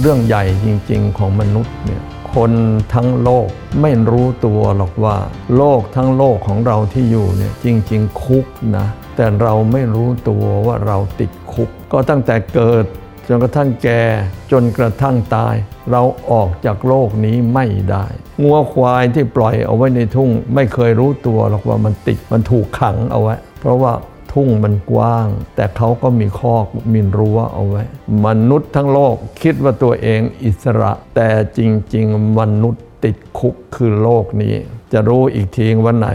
เรื่องใหญ่จริง ๆ ของมนุษย์เนี่ยคนทั้งโลกไม่รู้ตัวหรอกว่า โลกทั้งโลกของเราที่อยู่เนี่ยจริง ๆ คุกนะแต่เราไม่รู้ตัวว่าเราติดคุก ก็ตั้งแต่เกิดจนกระทั่งแก่จนกระทั่งตาย เราออกจากโลกนี้ไม่ได้งัวควายที่ปล่อยเอาไว้ในทุ่ง ไม่เคยรู้ตัวหรอกว่ามันติดมันถูกขังเอาไว้ เพราะว่า ทุ่งมันกว้าง แต่เขาก็มีคอกมีรั้วเอาไว้ มนุษย์ทั้งโลกคิดว่าตัวเองอิสระ แต่จริง ๆ มนุษย์ติดคุกคือโลกนี้ จะรู้อีกทีวันไหน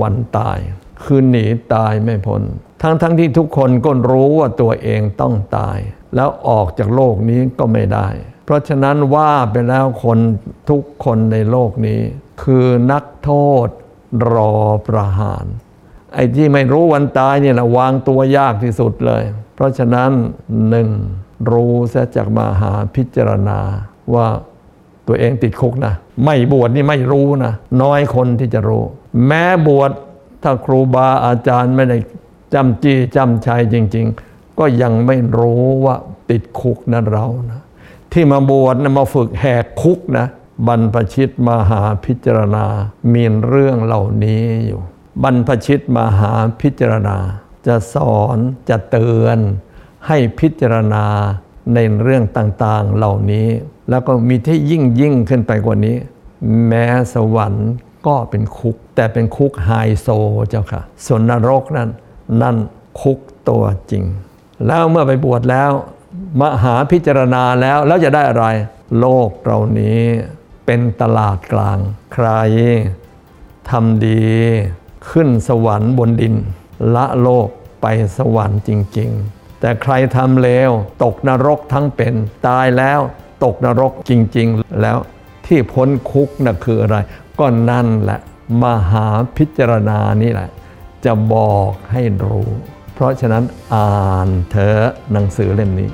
วันตาย คือหนีตายไม่พ้นทั้งๆทที่ทุกคนก็รู้ว่าตัวเองต้องตาย แล้วออกจากโลกนี้ก็ไม่ได้ เพราะฉะนั้นว่าไปแล้วคนทุกคนในโลกนี้ คือนักโทษรอประหาร ไอ้ที่ไม่รู้วันตายเนี่ยนะวางตัวยากที่สุดเลย เพราะฉะนั้นหนึ่งรู้ซะจากมาหาพิจารณาว่าตัวเองติดคุกนะ ไม่บวชนี่ไม่รู้นะ น้อยคนที่จะรู้ แม้บวชถ้าครูบาอาจารย์ไม่ได้จำจี้จำชัยจริง ๆ ก็ยังไม่รู้ว่าติดคุกนะเรานะที่มาบวชนะมาฝึกแหกคุกนะ บรรพชิตมาหาพิจารณามีเรื่องเหล่านี้อยู่ บรรพชิตมหาพิจารณา จะสอนจะเตือน ให้พิจารณาในเรื่องต่างๆเหล่านี้ แล้วก็มีที่ยิ่งยิ่งขึ้นไปกว่านี้ แม้สวรรค์ก็เป็นคุก แต่เป็นคุกไฮโซเจ้าค่ะ ส่วนนรกนั้น นั่นคุกตัวจริง แล้วเมื่อไปบวชแล้ว มหาพิจารณาแล้วแล้วจะได้อะไร โลกเรานี้เป็นตลาดกลาง ใครทำดี ขึ้นสวรรค์บนดิน ละโลกไปสวรรค์จริง ๆ แต่ใครทำเลวตกนรกทั้งเป็น ตายแล้วตกนรกจริง ๆ แล้วที่พ้นคุกน่ะคืออะไร ก็นั่นแหละ มหาพิจารณานี่แหละ จะบอกให้รู้ เพราะฉะนั้นอ่านเถอะหนังสือเล่มนี้